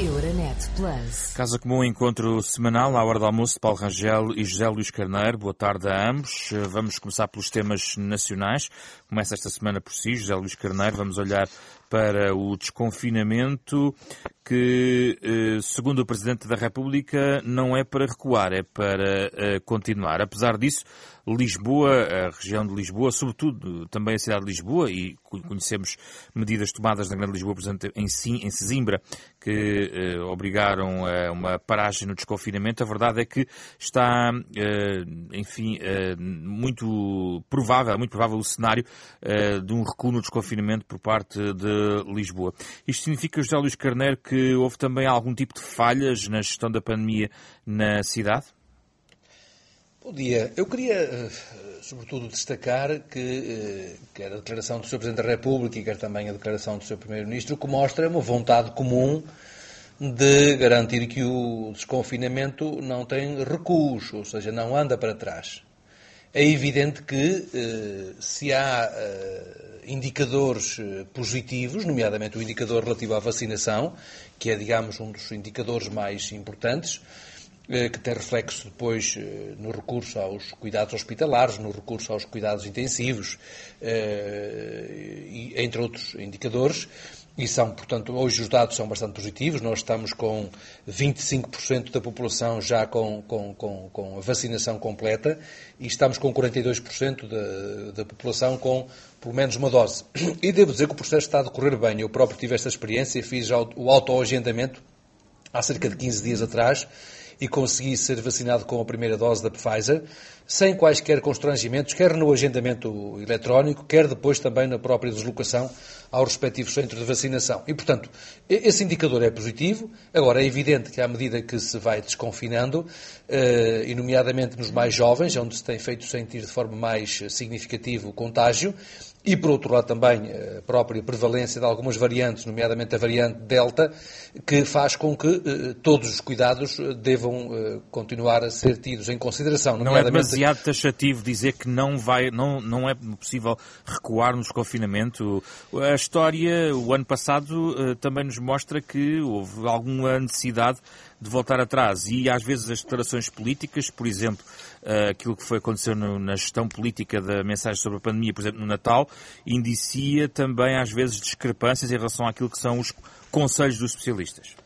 Euronet Plus. Casa Comum Encontro Semanal, à hora do almoço, Paulo Rangel e José Luís Carneiro. Boa tarde a ambos. Vamos começar pelos temas nacionais. Começa esta semana por si, José Luís Carneiro. Vamos olhar para o desconfinamento que, eh, segundo o Presidente da República, não é para recuar, é para eh, continuar. Apesar disso, Lisboa, a região de Lisboa, sobretudo também a cidade de Lisboa, e conhecemos medidas tomadas na Grande Lisboa, por exemplo, em, em Sesimbra, que eh, obrigaram a uma paragem no desconfinamento. A verdade é que está, eh, enfim, eh, muito provável, muito provável o cenário eh, de um recuo no desconfinamento por parte de Lisboa. Isto significa, José Luís Carneiro, que houve também algum tipo de falhas na gestão da pandemia na cidade? Bom dia. Eu queria, eh, sobretudo, destacar que eh, quer a declaração do Sr. Presidente da República e quer também a declaração do Sr. Primeiro-Ministro, que mostra uma vontade comum de garantir que o desconfinamento não tem recuos, ou seja, não anda para trás. É evidente que eh, se há indicadores positivos, nomeadamente o indicador relativo à vacinação, que é, digamos, um dos indicadores mais importantes, que tem reflexo depois eh, no recurso aos cuidados hospitalares, no recurso aos cuidados intensivos, eh, entre outros indicadores. E são, portanto, hoje os dados são bastante positivos. Nós estamos com 25% da população já com, com, com, com, a vacinação completa e estamos com 42% da, da população com pelo menos uma dose. E devo dizer que o processo está a decorrer bem. Eu próprio tive esta experiência, fiz o autoagendamento há cerca de 15 dias atrás e consegui ser vacinado com a primeira dose da Pfizer, sem quaisquer constrangimentos, quer no agendamento eletrónico, quer depois também na própria deslocação ao respectivo centro de vacinação. E, portanto, esse indicador é positivo. Agora, é evidente que à medida que se vai desconfinando, eh, e nomeadamente nos mais jovens, onde se tem feito sentir de forma mais significativa o contágio, e, por outro lado, também a própria prevalência de algumas variantes, nomeadamente a variante Delta, que faz com que eh, todos os cuidados eh, devam eh, continuar a ser tidos em consideração. Não é demasiado taxativo dizer que não, vai, não, não é possível recuar no desconfinamento. A história, o ano passado, também nos mostra que houve alguma necessidade de voltar atrás e às vezes as declarações políticas, por exemplo, uh, aquilo que foi acontecer na gestão política da mensagem sobre a pandemia, por exemplo, no Natal, indicia também às vezes discrepâncias em relação àquilo que são os conselhos dos especialistas.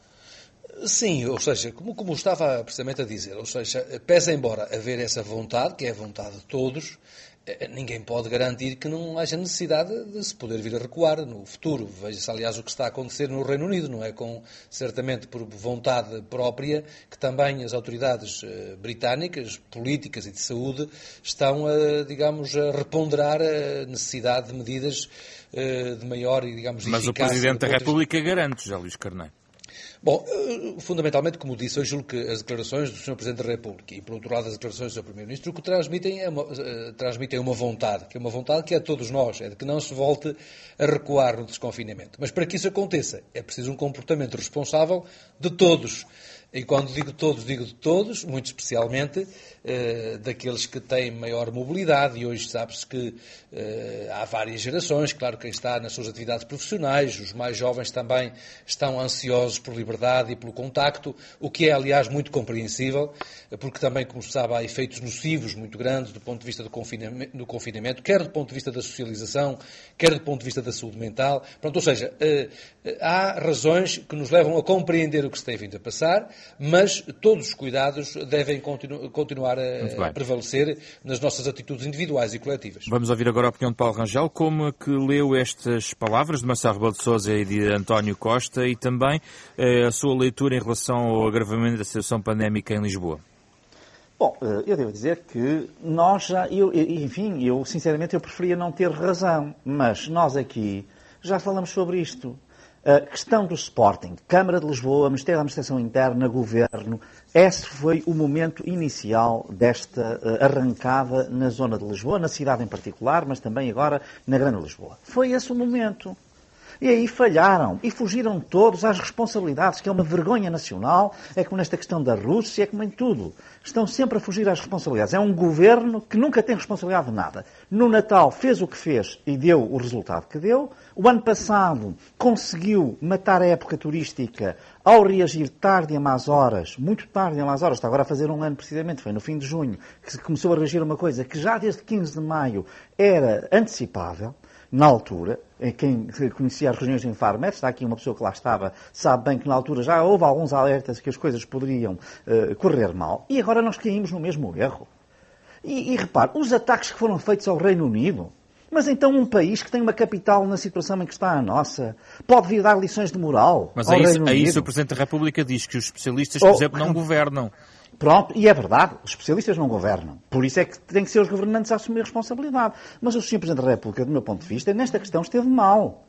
Sim, ou seja, como, como estava precisamente a dizer, ou seja, pese embora haver essa vontade, que é a vontade de todos, eh, ninguém pode garantir que não haja necessidade de se poder vir a recuar no futuro. Veja-se, aliás, o que está a acontecer no Reino Unido, não é? Com, certamente por vontade própria, que também as autoridades eh, britânicas, políticas e de saúde, estão a, digamos, a reponderar a necessidade de medidas eh, de maior, digamos, Mas eficácia. Mas o Presidente da República garante, José Luís Carneiro. Bom, eh, fundamentalmente, como disse, eu julgo que as declarações do Sr. Presidente da República e, por outro lado, as declarações do Sr. Primeiro-Ministro, o que transmitem é, uma, uh, transmitem uma vontade, que é uma vontade que é a todos nós, é de que não se volte a recuar no desconfinamento. Mas para que isso aconteça, é preciso um comportamento responsável de todos. E quando digo todos, digo de todos, muito especialmente eh, daqueles que têm maior mobilidade, e hoje sabe-se que eh, há várias gerações, claro, quem está nas suas atividades profissionais, os mais jovens também estão ansiosos por liberdade e pelo contacto, o que é, aliás, muito compreensível, porque também, como se sabe, há efeitos nocivos muito grandes do ponto de vista do confinamento, do confinamento quer do ponto de vista da socialização, quer do ponto de vista da saúde mental. Pronto, ou seja, eh, há razões que nos levam a compreender o que se tem vindo a passar, mas todos os cuidados devem continu continuar a, a prevalecer nas nossas atitudes individuais e coletivas. Vamos ouvir agora a opinião de Paulo Rangel, como é que leu estas palavras de Marcelo Rebelo de Sousa e de António Costa e também eh, a sua leitura em relação ao agravamento da situação pandémica em Lisboa. Bom, eh, eu devo dizer que nós já, eu, enfim, eu sinceramente eu preferia não ter razão, mas nós aqui já falamos sobre isto. A questão do Sporting, Câmara de Lisboa, Ministério da Administração Interna, Governo, esse foi o momento inicial desta eh, arrancada na zona de Lisboa, na cidade em particular, mas também agora na Grande Lisboa. Foi esse o momento. E aí falharam e fugiram todos às responsabilidades, que é uma vergonha nacional, é como nesta questão da Rússia, é como em tudo. Estão sempre a fugir às responsabilidades. É um governo que nunca tem responsabilidade de nada. No Natal fez o que fez e deu o resultado que deu. O ano passado conseguiu matar a época turística ao reagir tarde a más horas, muito tarde a más horas, está agora a fazer um ano precisamente, foi no fim de junho, que começou a reagir a uma coisa que já desde 15 de maio era antecipável, na altura, quem conhecia as regiões de Infarmed, está aqui uma pessoa que lá estava, sabe bem que na altura já houve alguns alertas que as coisas poderiam uh, correr mal, e agora nós caímos no mesmo erro. E, e repare, os ataques que foram feitos ao Reino Unido, mas então um país que tem uma capital na situação em que está a nossa pode vir dar lições de moral Mas ao é isso, é isso o Presidente da República diz que os especialistas, por Oh, exemplo, não governam. Pronto, e é verdade, os especialistas não governam. Por isso é que têm que ser os governantes a assumir a responsabilidade. Mas o Sr. Presidente da República, do meu ponto de vista, nesta questão esteve mal.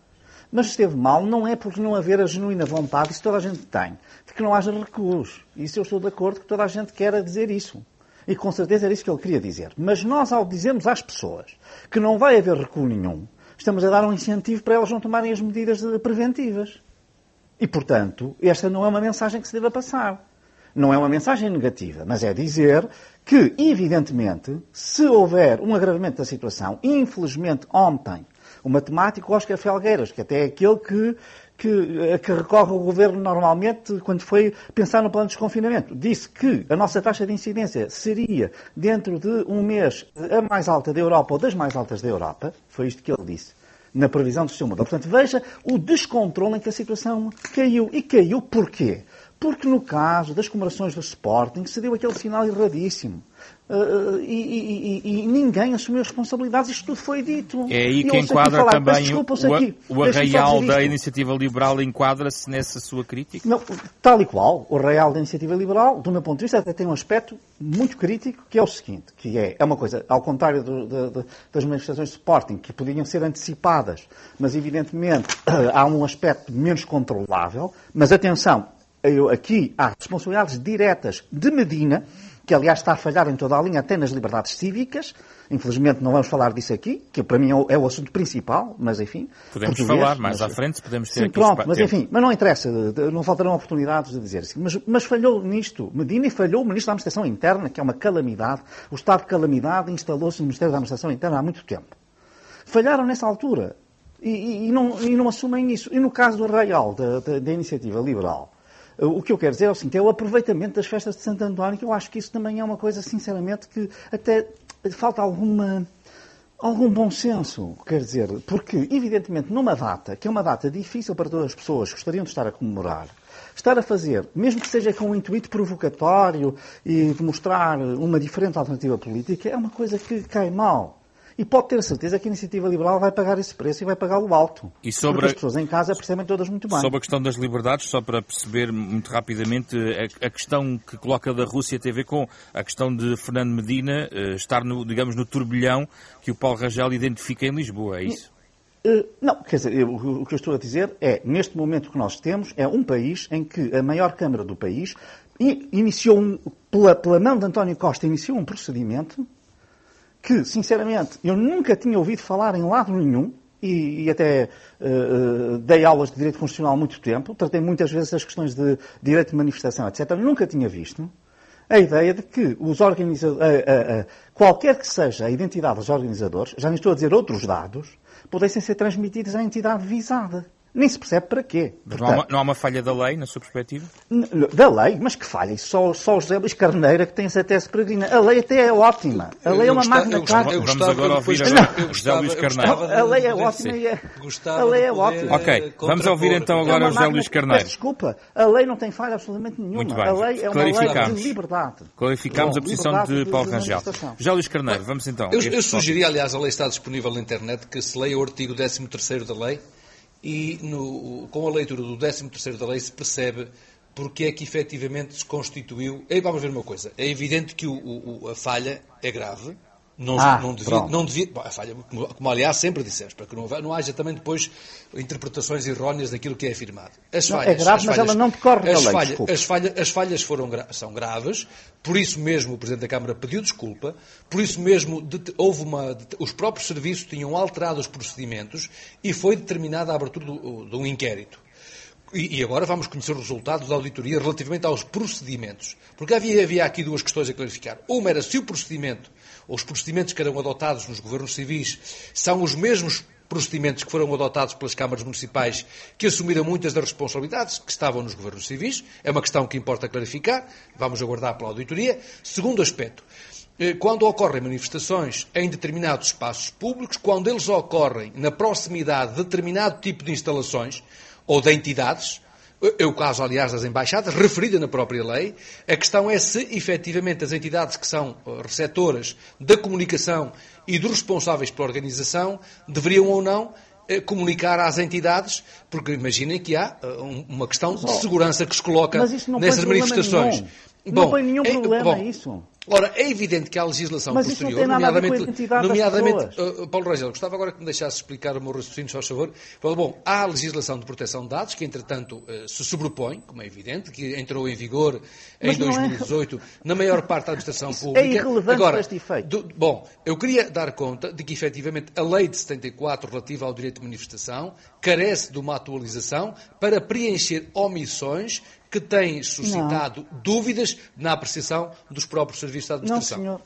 Mas esteve mal não é porque não haver a genuína vontade, isso toda a gente tem, de que não haja recuos. Isso eu estou de acordo que toda a gente quer dizer isso. E com certeza era isso que ele queria dizer. Mas nós, ao dizermos às pessoas que não vai haver recuo nenhum, estamos a dar um incentivo para elas não tomarem as medidas preventivas. E, portanto, esta não é uma mensagem que se deva passar. Não é uma mensagem negativa, mas é dizer que, evidentemente, se houver um agravamento da situação, infelizmente ontem, o matemático Oscar Felgueiras, que até é aquele que, que, a que recorre o governo normalmente quando foi pensar no plano de desconfinamento, disse que a nossa taxa de incidência seria, dentro de um mês, a mais alta da Europa ou das mais altas da Europa. Foi isto que ele disse na previsão do seu modelo. Portanto, veja o descontrole em que a situação caiu. E caiu porquê? Porque no caso das comemorações do Sporting se deu aquele sinal erradíssimo. Uh, e, e- e- ninguém assumiu as responsabilidades, isto tudo foi dito. É aí que enquadra falar, também o, desculpa, ouço o, aqui, o arraial da. Iniciativa Liberal enquadra-se nessa sua crítica? Não, tal e qual, o Real da Iniciativa Liberal, do meu ponto de vista, até tem um aspecto muito crítico, que é o seguinte, que é, é uma coisa, ao contrário do- das manifestações de Sporting, que poderiam ser antecipadas, mas evidentemente há um aspecto menos controlável, mas atenção, eu, aqui há responsabilidades diretas de Medina, que aliás está a falhar em toda a linha, até nas liberdades cívicas. Infelizmente não vamos falar disso aqui, que para mim é o, é assunto principal, mas enfim. Podemos falar mais mas- à frente, podemos ter Sim, aqui pronto, mas enfim, mas não interessa, não faltarão oportunidades de dizer assim. Mas, mas falhou nisto. Medina e falhou o Ministro da Administração Interna, que é uma calamidade. O estado de calamidade instalou-se no Ministério da Administração Interna há muito tempo. Falharam nessa altura. E, e- e não, e não assumem isso. E no caso do Arraial, da, da- da Iniciativa Liberal, o que eu quero dizer é o seguinte, é o aproveitamento das festas de Santo António, que eu acho que isso também é uma coisa, sinceramente, que até falta alguma algum bom senso, quer dizer, porque, evidentemente, numa data, que é uma data difícil para todas as pessoas que gostariam de estar a comemorar, estar a fazer, mesmo que seja com um intuito provocatório e de mostrar uma diferente alternativa política, é uma coisa que cai mal. E pode ter a certeza que a iniciativa liberal vai pagar esse preço e vai pagá-lo alto. E sobre Porque as pessoas em casa percebem todas muito bem. Sobre a questão das liberdades, só para perceber muito rapidamente, a, a questão que coloca da Rússia tem a ver com a questão de Fernando Medina eh, estar, no, digamos, no turbilhão que o Paulo Rangel identifica em Lisboa, é isso? Eh, Não, quer dizer, eu- o que eu estou a dizer é, neste momento que nós temos, é um país em que a maior Câmara do país iniciou, um, pela, pela mão de António Costa, iniciou um procedimento que, sinceramente, eu nunca tinha ouvido falar em lado nenhum, e, e até eh, dei aulas de Direito Constitucional há muito tempo, tratei muitas vezes as questões de direito de manifestação, etc. Nunca tinha visto a ideia de que os organizadores, qualquer que seja a identidade dos organizadores, já nem estou a dizer outros dados, pudessem ser transmitidos à entidade visada. Nem se percebe para quê. Mas não há, uma, não há uma falha da lei, na sua perspectiva? Da lei, mas que falha. Isso Só, só o José Luís Carneira que tem essa tese peregrina. A lei até é ótima. A lei é Eu uma gostava- magna eu gostava- Vamos gostava agora ouvir Não, agora José gostava- Luís Carneiro. A lei é ótima e é... A lei é ótima. Ok, eh, vamos ouvir então É agora o José Luís Carneiro. Peço desculpa, a lei não tem falha absolutamente nenhuma. Muito bem. A lei é uma lei Clarificamos. de liberdade. Clarificamos Bom, a posição de Paulo Rangel. José Luís Carneiro, vamos então. Eu, eu sugeri, aliás, a lei está disponível na internet, que se leia o artigo 13º da lei e no- com a leitura do 13º da lei se percebe porque é que efetivamente se constituiu... E vamos ver uma coisa, é evidente que o- o- a falha é grave, Não, ah, não devia, não devia bom, falha, como, como, aliás sempre dissemos, para que não, não haja também depois interpretações erróneas daquilo que é afirmado. As falhas, é grave, mas falhas, ela não decorre as, lei, falha, as, falha, as falhas foram, são graves, por isso mesmo o Presidente da Câmara pediu desculpa, por isso mesmo de, houve uma, de, os próprios serviços tinham alterado os procedimentos e foi determinada a abertura de um inquérito. E, agora vamos conhecer os resultados da auditoria relativamente aos procedimentos. Porque havia, havia aqui duas questões a clarificar. Uma era se o procedimento, ou os procedimentos que eram adotados nos governos civis, são os mesmos procedimentos que foram adotados pelas câmaras municipais, que assumiram muitas das responsabilidades que estavam nos governos civis. É uma questão que importa clarificar. Vamos aguardar pela auditoria. Segundo aspecto, eh, quando ocorrem manifestações em determinados espaços públicos, quando eles ocorrem na proximidade de determinado tipo de instalações, ou de entidades, é o caso, aliás, das embaixadas, referida na própria lei. A questão é se, efetivamente, as entidades que são eh, receptoras da comunicação e dos responsáveis pela organização deveriam ou não eh, comunicar às entidades, porque imaginem que há eh, uma questão de segurança que se coloca nessas manifestações. Nenhum. Bom, não põe nenhum problema bom, isso. Ora, é evidente que há legislação Mas posterior, nomeadamente, nomeadamente uh, Paulo Rangel, gostava agora que me deixasse explicar o meu raciocínio, só favor. Bom, há a legislação de proteção de dados, que entretanto uh, se sobrepõe, como é evidente, que entrou em vigor em 2018 é... na maior parte da administração Isso pública. É irrelevante agora, este efeito. Do, bom, eu queria dar conta de que efetivamente a lei de 74 relativa ao direito de manifestação carece de uma atualização para preencher omissões que têm suscitado não. dúvidas na apreciação dos próprios serviços da administração. Não, senhor.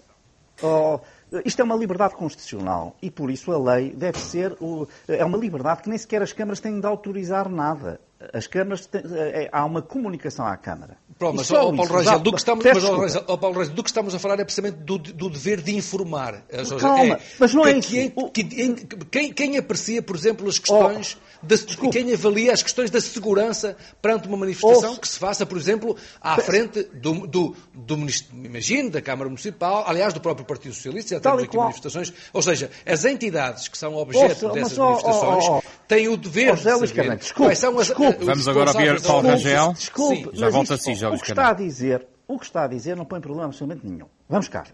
Oh, isto é uma liberdade constitucional e, por isso, a lei deve ser. O, é uma liberdade que nem sequer as câmaras têm de autorizar nada. As câmaras. Têm, é, há uma comunicação à Câmara. Pronto, mas, ó, Paulo Rangel, do que estamos, mas, ó, Paulo Rangel, do que estamos a falar é precisamente do, do dever de informar. Calma, é, mas não é isso. Quem, quem, quem, aprecia, por exemplo, as questões, oh, da, quem avalia as questões da segurança perante uma manifestação oh, que se faça, por exemplo, à frente do, do, do, imagino, da Câmara Municipal, aliás, do próprio Partido Socialista, já temos aqui qual. manifestações. Ou seja, as entidades que são objeto oh, dessas manifestações oh, têm o dever de saber desculpe, são as, desculpe, Vamos agora ouvir Paulo Rangel. Desculpe, já volta assim, já o que está a dizer, o que está a dizer não põe problema absolutamente nenhum. Vamos cá.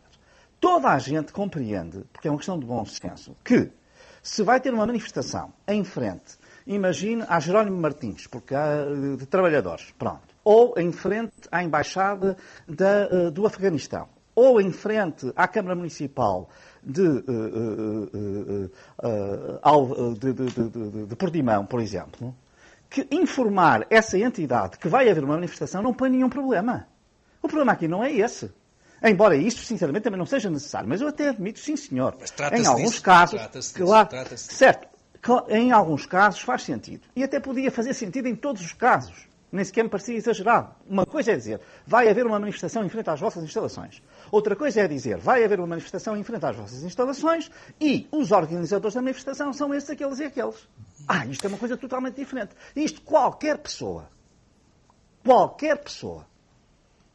Toda a gente compreende, porque é uma questão de bom senso, que se vai ter uma manifestação em frente, imagine a Jerónimo Martins, porque há eh, de trabalhadores, pronto, ou em frente à Embaixada da, eh, do Afeganistão, ou em frente à Câmara Municipal de, uh, uh, de, de, de Portimão, por exemplo, que informar essa entidade que vai haver uma manifestação não põe nenhum problema. O problema aqui não é esse. Embora isso, sinceramente, também não seja necessário. Mas eu até admito, sim, senhor. em alguns disso, casos, claro, certo, em alguns casos faz sentido. E até podia fazer sentido em todos os casos. Nem sequer me parecia exagerado. Uma coisa é dizer, vai haver uma manifestação em frente às vossas instalações. Outra coisa é dizer, vai haver uma manifestação em frente às vossas instalações e os organizadores da manifestação são esses, aqueles e aqueles. Ah, isto é uma coisa totalmente diferente. Isto qualquer pessoa, qualquer pessoa,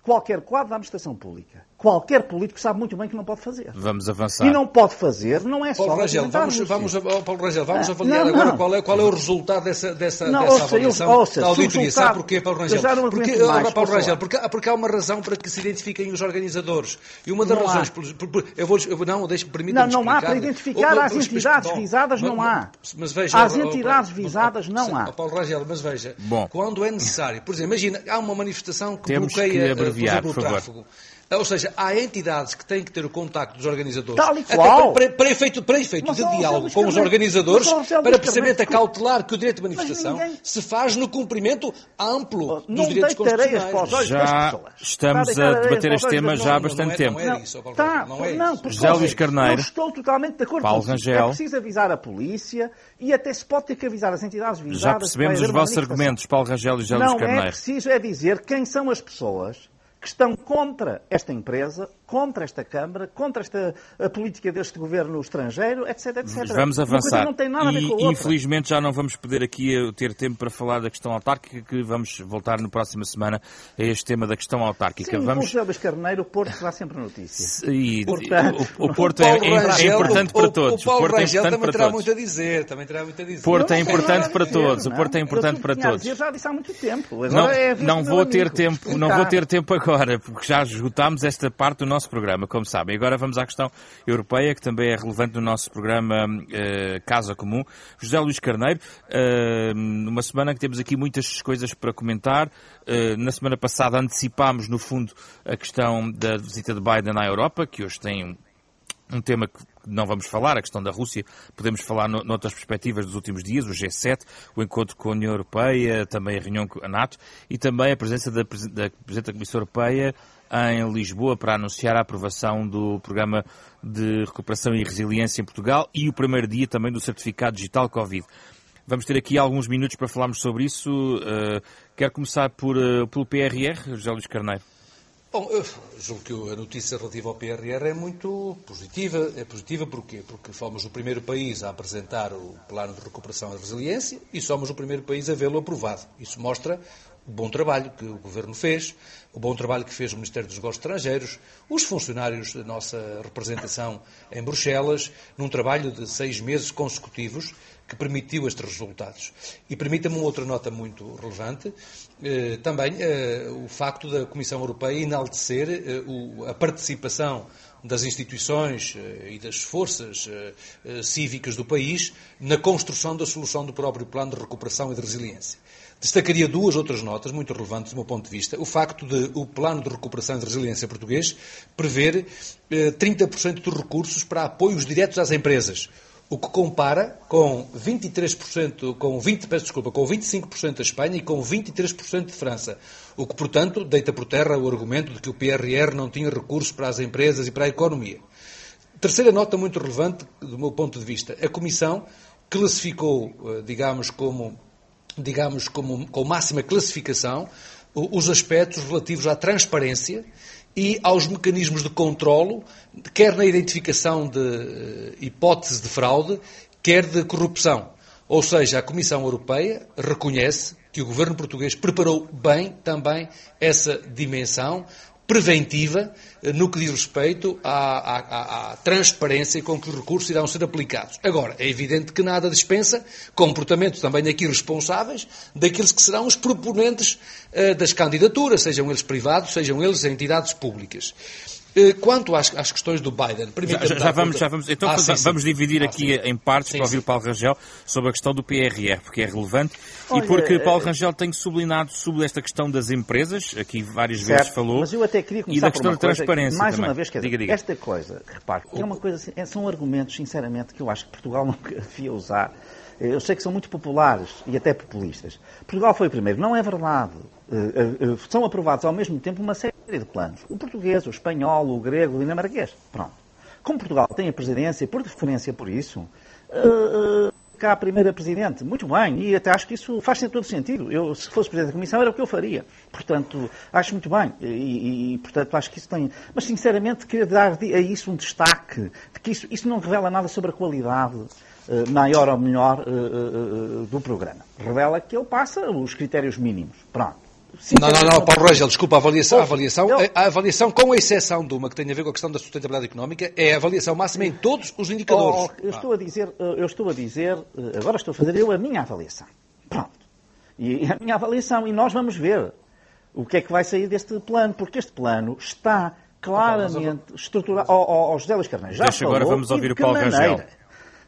qualquer quadro da administração pública, qualquer político sabe muito bem que não pode fazer. Vamos avançar. E não pode fazer, não é Paulo só Rangel, vamos, vamos, Paulo Rangel, vamos ah, avaliar não, agora Qual, é, qual é o resultado dessa, dessa, não, dessa ouça, avaliação ouça, da auditoria. Sabe porquê, Paulo Rangel? Porque, mais, Paulo Rangel porque, porque, há uma razão para que se identifiquem os organizadores. E uma das não razões... Por, por, por, eu vou, eu, não, deixe-me permitir Não, não há para identificar as entidades visadas, não há. Mas veja... As entidades visadas, não há. Paulo Rangel, mas veja, quando é necessário... Por exemplo, imagina, há uma manifestação que bloqueia, por exemplo, o tráfego. Ou seja, há entidades que têm que ter o contacto dos organizadores. Tal e qual. Para, para, efeito, para efeito de diálogo com os organizadores, para precisamente acautelar que o direito de manifestação ninguém... se faz no cumprimento amplo oh, dos direitos constitucionais. Já estamos a debater este tema já há bastante tempo. Não é isso, não é isso. José Luís Carneiro. estou totalmente de acordo Paulo com Rangel. É preciso avisar a polícia e até se pode ter que avisar as entidades visadas. Já percebemos os vossos argumentos, Paulo Rangel e José Luís Carneiro. Não é preciso é dizer quem são as pessoas que estão contra esta empresa, contra esta Câmara, contra esta política deste governo estrangeiro, etc, etc. Vamos avançar. A infelizmente já não vamos poder aqui eh, ter tempo para falar da questão autárquica, que vamos voltar na próxima semana a este tema da questão autárquica. Sim, vamos... o Carneiro, o Porto será sempre notícia. E, Portanto, o, o, Porto é, é, é, importante para todos. O, Paulo o Porto Rangel é importante também terá muito a dizer. Também terá muito a dizer. Porto é importante para todos. O Porto é importante para todos. Eu já disse há muito tempo. Não, não vou ter tempo, não vou ter tempo agora, porque já esgotámos esta parte do nosso nosso programa, como sabem. Agora vamos à questão europeia, que também é relevante no nosso programa uh, Casa Comum. José Luís Carneiro, uh, numa semana que temos aqui muitas coisas para comentar. Uh, na semana passada antecipámos, no fundo, a questão da visita de Biden à Europa, que hoje tem um tema que não vamos falar, a questão da Rússia, podemos falar no, noutras perspectivas dos últimos dias, o G7, o encontro com a União Europeia, também a reunião com a NATO e também a presença da, da Presidente da Comissão Europeia em Lisboa para anunciar a aprovação do Programa de Recuperação e Resiliência em Portugal e o primeiro dia também do Certificado Digital Covid. Vamos ter aqui alguns minutos para falarmos sobre isso. Uh, quero começar por, uh, pelo PRR, José Luís Carneiro. Bom, eu julgo que a notícia relativa ao PRR é muito positiva. É positiva porquê? Porque fomos o primeiro país a apresentar o Plano de Recuperação e Resiliência e somos o primeiro país a vê-lo aprovado. Isso mostra o bom trabalho que o Governo fez, o bom trabalho que fez o Ministério dos Negócios Estrangeiros, os funcionários da nossa representação em Bruxelas, num trabalho de seis meses consecutivos que permitiu estes resultados. E permita-me uma outra nota muito relevante, eh, também eh, o facto da Comissão Europeia enaltecer eh, o, a participação das instituições eh, e das forças eh, eh, cívicas do país na construção da solução do próprio plano de recuperação e de resiliência. Destacaria duas outras notas muito relevantes do meu ponto de vista. O facto de o Plano de Recuperação e de Resiliência português prever eh, 30% dos recursos para apoios diretos às empresas, o que compara com 23%, com 20, peço desculpa, com 25% da Espanha e com 23% de França. O que, portanto, deita por terra o argumento de que o PRR não tinha recursos para as empresas e para a economia. Terceira nota muito relevante do meu ponto de vista. A Comissão classificou, eh, digamos, como digamos, como, com máxima classificação, os aspectos relativos à transparência e aos mecanismos de controlo, quer na identificação de eh, hipóteses de fraude, quer de corrupção. Ou seja, a Comissão Europeia reconhece que o governo português preparou bem também essa dimensão, preventiva eh, no que diz respeito à, à, à, transparência com que os recursos irão ser aplicados. Agora, é evidente que nada dispensa comportamentos também aqui responsáveis daqueles que serão os proponentes uh, das candidaturas, sejam eles privados, sejam eles entidades públicas. Eh, quanto às, às, questões do Biden, já, já, já vamos, já vamos, então ah, sim, vamos sim. dividir ah, aqui sim. em partes para ouvir o Paulo Rangel sobre a questão do PRR, porque é relevante Olha, e porque Paulo Rangel tem sublinhado sobre esta questão das empresas, aqui várias certo, vezes falou, mas eu até queria e da questão da transparência. mais também. uma vez, quer diga, diga. esta coisa, repare, é uma coisa, é, são argumentos, sinceramente, que eu acho que Portugal nunca devia usar. Eu sei que são muito populares e até populistas. Portugal foi o primeiro. Não é verdade. São aprovados ao mesmo tempo uma série de planos. O português, o espanhol, o grego, o dinamarquês. Pronto. Como Portugal tem a presidência, por deferência por isso, uh, cá a primeira presidente. Muito bem, e até acho que isso faz todo sentido. Eu, se fosse presidente da Comissão, era o que eu faria. Portanto, acho muito bem. E, e portanto, acho que isso tem. Mas, sinceramente, queria dar a isso um destaque, de que isso, isso não revela nada sobre a qualidade maior ou melhor do programa. Revela que ele passa os critérios mínimos. Pronto. Não, não, não, Paulo Rangel, desculpa, a avaliação, a avaliação, a avaliação, com exceção de uma que tem a ver com a questão da sustentabilidade económica, é a avaliação máxima em todos os indicadores. Oh, eu estou a dizer, eu estou a dizer, eh, agora estou a fazer eu a minha avaliação. Pronto. E a minha avaliação, e nós vamos ver o que é que vai sair deste plano, porque este plano está claramente estruturado. Ó oh, oh, oh, José Luís Carneiro, já Deixa falou, agora vamos ouvir o Paulo Rangel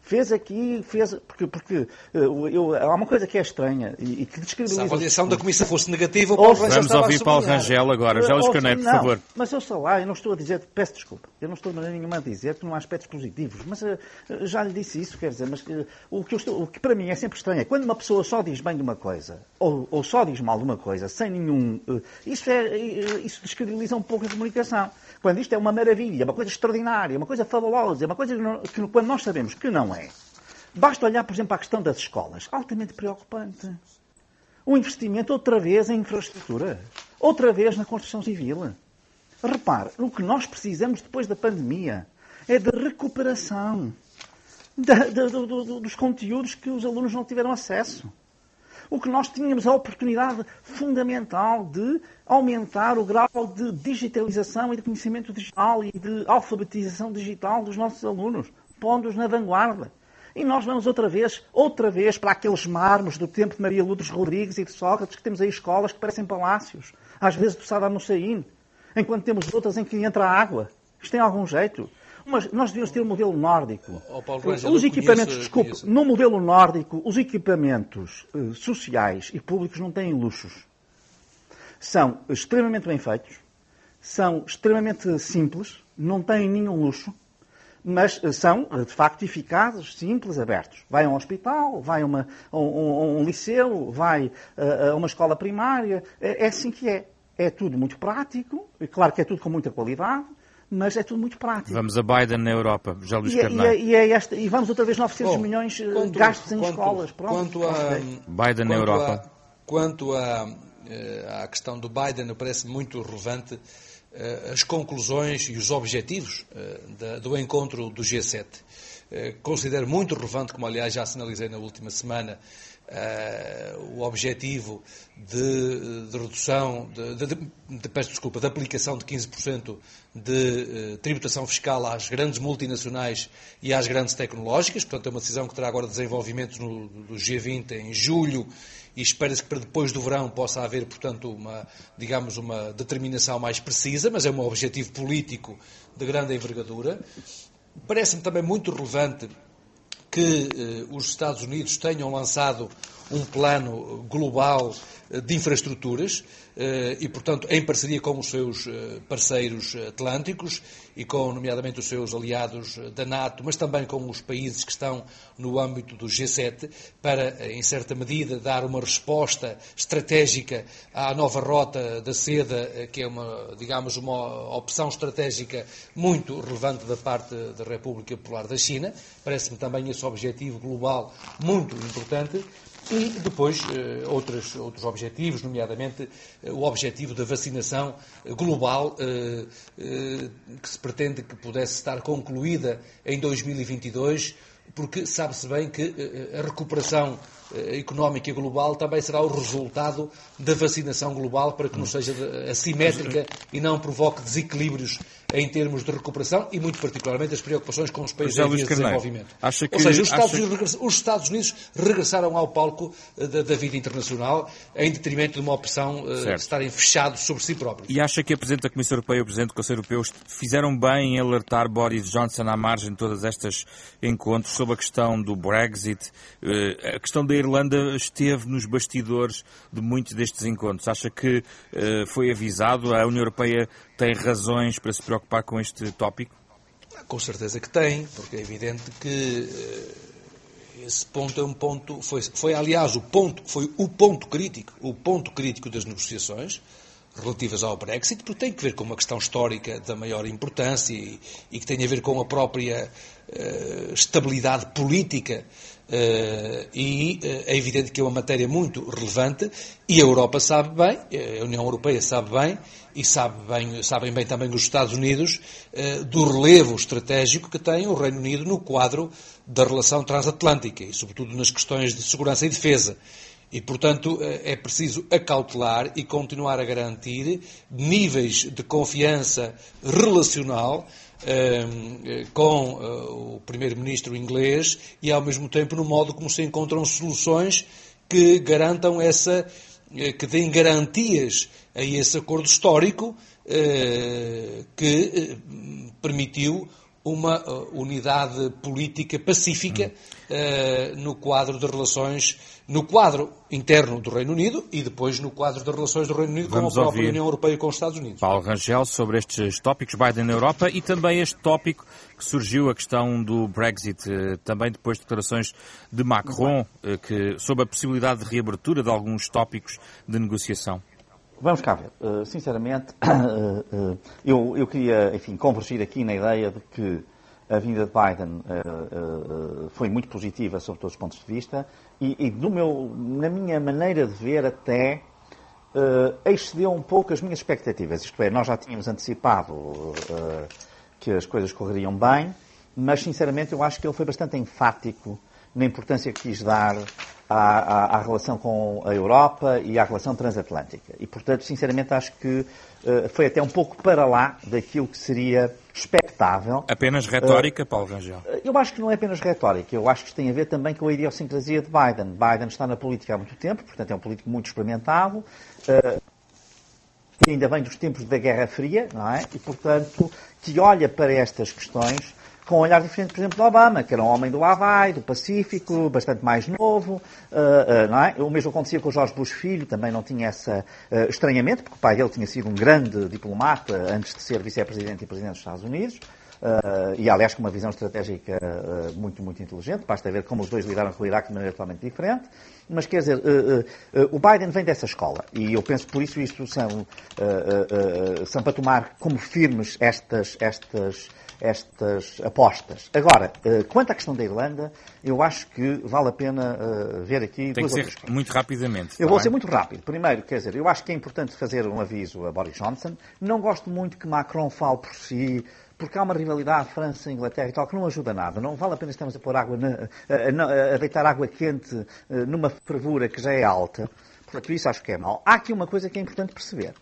fez aqui, fez, porque, porque eu, eu, há uma coisa que é estranha e, e que descredibiliza... Se a avaliação da Comissão fosse negativa, o Paulo Rangel Vamos ouvir Paulo Rangel agora. Já os Caneto, por favor. Mas eu sei lá, eu não estou a dizer, peço desculpa, eu não estou de maneira nenhuma a dizer que não há aspectos positivos, mas uh, já lhe disse isso, quer dizer, mas uh, o, que estou, o que para mim é sempre estranho é quando uma pessoa só diz bem de uma coisa ou, ou só diz mal de uma coisa, sem nenhum... Isso, é, isso descredibiliza um pouco a comunicação. Quando isto é uma maravilha, uma coisa extraordinária, uma coisa fabulosa, uma coisa que, não, que quando nós sabemos que não é, Basta olhar, por exemplo, a questão das escolas. Altamente preocupante. O investimento outra vez em infraestrutura. Outra vez na construção civil. Repare, o que nós precisamos depois da pandemia é de recuperação da, da, do, dos conteúdos que os alunos não tiveram acesso. O que nós tínhamos a oportunidade fundamental de aumentar o grau de digitalização e de conhecimento digital e de alfabetização digital dos nossos alunos, pondo-os na vanguarda. E nós vamos outra vez, outra vez, para aqueles mármores do tempo de Maria Lourdes Rodrigues e de Sócrates, que temos aí escolas que parecem palácios, às vezes do Saddam Hussein, enquanto temos outras em que entra água. Isto tem algum jeito? Mas nós devíamos ter um modelo nórdico. Oh, Paulo os equipamentos, conheço- desculpe, conheço. no modelo nórdico, os equipamentos eh, sociais e públicos não têm luxos. São extremamente bem feitos, são extremamente simples, não têm nenhum luxo, mas são, de facto, eficazes, simples, abertos. Vai a um hospital, vai a, uma- a um, a um liceu, vai eh, a uma escola primária. É, é assim que é. É tudo muito prático, e claro que é tudo com muita qualidade, mas é tudo muito prático. Vamos a Biden na Europa, José Luís E, é- e, é- e é esta- e vamos outra vez 900 Bom, milhões eh, quanto- gastos em quanto- escolas. Pronto. Quanto a. Biden na Europa. a- quanto a, eh, à questão do Biden, parece muito relevante as conclusões e os objetivos eh, do encontro do G7. Eh, Considero muito relevante, como aliás já sinalizei na última semana, eh, o objetivo de, de redução, de, de, de- peço desculpa, de aplicação de 15% de eh, tributação fiscal às grandes multinacionais e às grandes tecnológicas. Portanto, é uma decisão que terá agora desenvolvimento no, do G20 em julho e espera-se que para depois do verão possa haver, portanto, uma, digamos, uma determinação mais precisa, mas é um objetivo político de grande envergadura. Parece-me também muito relevante que eh, os Estados Unidos tenham lançado um plano global eh, de infraestruturas eh, e, portanto, em parceria com os seus eh, parceiros atlânticos e com, nomeadamente, os seus aliados da NATO, mas também com os países que estão no âmbito do G7, para, em certa medida, dar uma resposta estratégica à nova rota da seda, que é uma, digamos, uma opção estratégica muito relevante da parte da República Popular da China. Parece-me também esse objetivo global muito importante. E depois eh, outros, outros objetivos, nomeadamente eh, o objetivo da vacinação global, eh, que se pretende que pudesse estar concluída em 2022, porque sabe-se bem que eh, a recuperação eh, económica global também será o resultado da vacinação global para que não seja de- assimétrica e não provoque desequilíbrios em termos de recuperação e, muito particularmente, as preocupações com os países em vias de desenvolvimento. acha que- Ou seja, os Estados, Unidos regress- os Estados Unidos regressaram ao palco eh, da, da vida internacional em detrimento de uma opção eh, Certo. de estarem fechados sobre si próprios. E acha que a Presidente da Comissão Europeia e o Presidente do Conselho Europeu fizeram bem em alertar Boris Johnson à margem de todas estas encontros sobre a questão do Brexit? Eh, A questão da Irlanda esteve nos bastidores de muitos destes encontros. Acha que eh, foi avisado? A União Europeia tem razões para se preocupar com este tópico? Com certeza que tem, porque é evidente que eh, esse ponto é um ponto, foi, foi aliás o ponto, foi o ponto crítico, o ponto crítico das negociações relativas ao Brexit, porque tem que ver com uma questão histórica da maior importância e, e que tem a ver com a própria eh, estabilidade política eh, e eh, é evidente que é uma matéria muito relevante e a Europa sabe bem, a União Europeia sabe bem e sabe bem, sabem bem também os Estados Unidos do relevo estratégico que tem o Reino Unido no quadro da relação transatlântica e sobretudo nas questões de segurança e defesa. E, portanto, eh, é preciso acautelar e continuar a garantir níveis de confiança relacional eh, eh, com eh, o Primeiro-Ministro inglês e, ao mesmo tempo, no modo como se encontram soluções que garantam essa, que deem garantias a esse acordo histórico que permitiu uma eh, unidade política pacífica eh, no quadro de relações, no quadro interno do Reino Unido e depois no quadro de relações do Reino Unido Vamos com a própria. União Europeia e com os Estados Unidos. Paulo Rangel sobre estes tópicos, Biden na Europa e também este tópico que surgiu, a questão do Brexit, eh, também depois de declarações de Macron, eh, que, sobre a possibilidade de reabertura de alguns tópicos de negociação. Vamos cá ver. Uh, sinceramente, uh, uh, eu, eu queria, enfim, convergir aqui na ideia de que a vinda de Biden foi muito positiva sob todos os pontos de vista e, e do meu, na minha maneira de ver até excedeu um pouco as minhas expectativas. Isto é, nós já tínhamos antecipado que as coisas correriam bem, mas sinceramente eu acho que ele foi bastante enfático na importância que quis dar à, à, à relação com a Europa e à relação transatlântica. E, portanto, sinceramente, acho que uh, foi até um pouco para lá daquilo que seria expectável. Apenas retórica, Paulo Rangel? Eu acho que não é apenas retórica, eu acho que isto tem a ver também com a idiosincrasia de Biden. Biden está na política há muito tempo, portanto é um político muito experimentado. Uh, que ainda vem dos tempos da Guerra Fria, não é? E, portanto, que olha para estas questões com um olhar diferente, por exemplo, do Obama, que era um homem do Havaí, do Pacífico, bastante mais novo, uh, uh, não é? O mesmo acontecia com o Jorge Bush Filho, também não tinha esse uh, estranhamento, porque o pai dele tinha sido um grande diplomata antes de ser vice-presidente e presidente dos Estados Unidos. Uh, e aliás com uma visão estratégica uh, muito, muito inteligente, basta ver como os dois lidaram com o Iraque de maneira totalmente diferente. Mas quer dizer, uh, o Biden vem dessa escola e eu penso por isso isto são, são para tomar como firmes estas, estas, estas apostas. Agora, quanto à questão da Irlanda, eu acho que vale a pena ver aqui. Tem que ser muito rapidamente. Eu vou bem? ser muito rápido. Primeiro, quer dizer, eu acho que é importante fazer um aviso a Boris Johnson. Não gosto muito que Macron fale por si porque há uma rivalidade França-Inglaterra e tal que não ajuda nada. Não vale a pena estarmos a pôr água, na, a, a, deitar água quente eh, numa fervura que já é alta. Portanto, isso acho que é mau. Há aqui uma coisa que é importante perceber.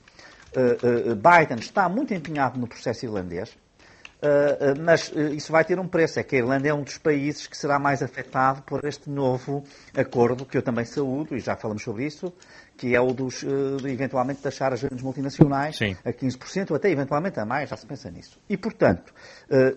Uh, uh, Biden está muito empenhado no processo irlandês, mas uh, isso vai ter um preço. É que a Irlanda é um dos países que será mais afetado por este novo acordo, que eu também saúdo, e já falamos sobre isso, que é o dos, de eventualmente taxar as grandes multinacionais Sim. a 15%, ou até eventualmente a mais, já se pensa nisso. E, portanto,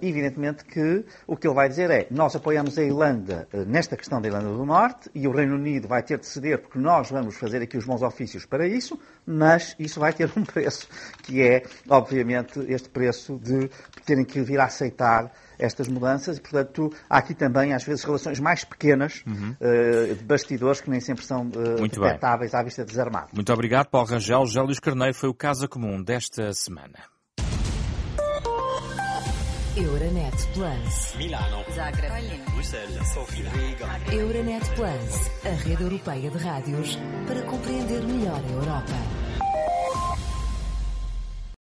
evidentemente que o que ele vai dizer é nós apoiamos a Irlanda nesta questão da Irlanda do Norte e o Reino Unido vai ter de ceder porque nós vamos fazer aqui os bons ofícios para isso, mas isso vai ter um preço, que é, obviamente, este preço de terem que vir a aceitar estas mudanças e, portanto, há aqui também, às vezes, relações mais pequenas uhum. uh, de bastidores que nem sempre são uh, detectáveis à vista desarmado. Muito obrigado, Paulo Rangel. José Luís Carneiro foi o Casa Comum desta semana. Euronet Plus. Milano. Zagreb. Bruxelas. Sofia. Riga. Euronet Plus, a rede europeia de rádios para compreender melhor a Europa.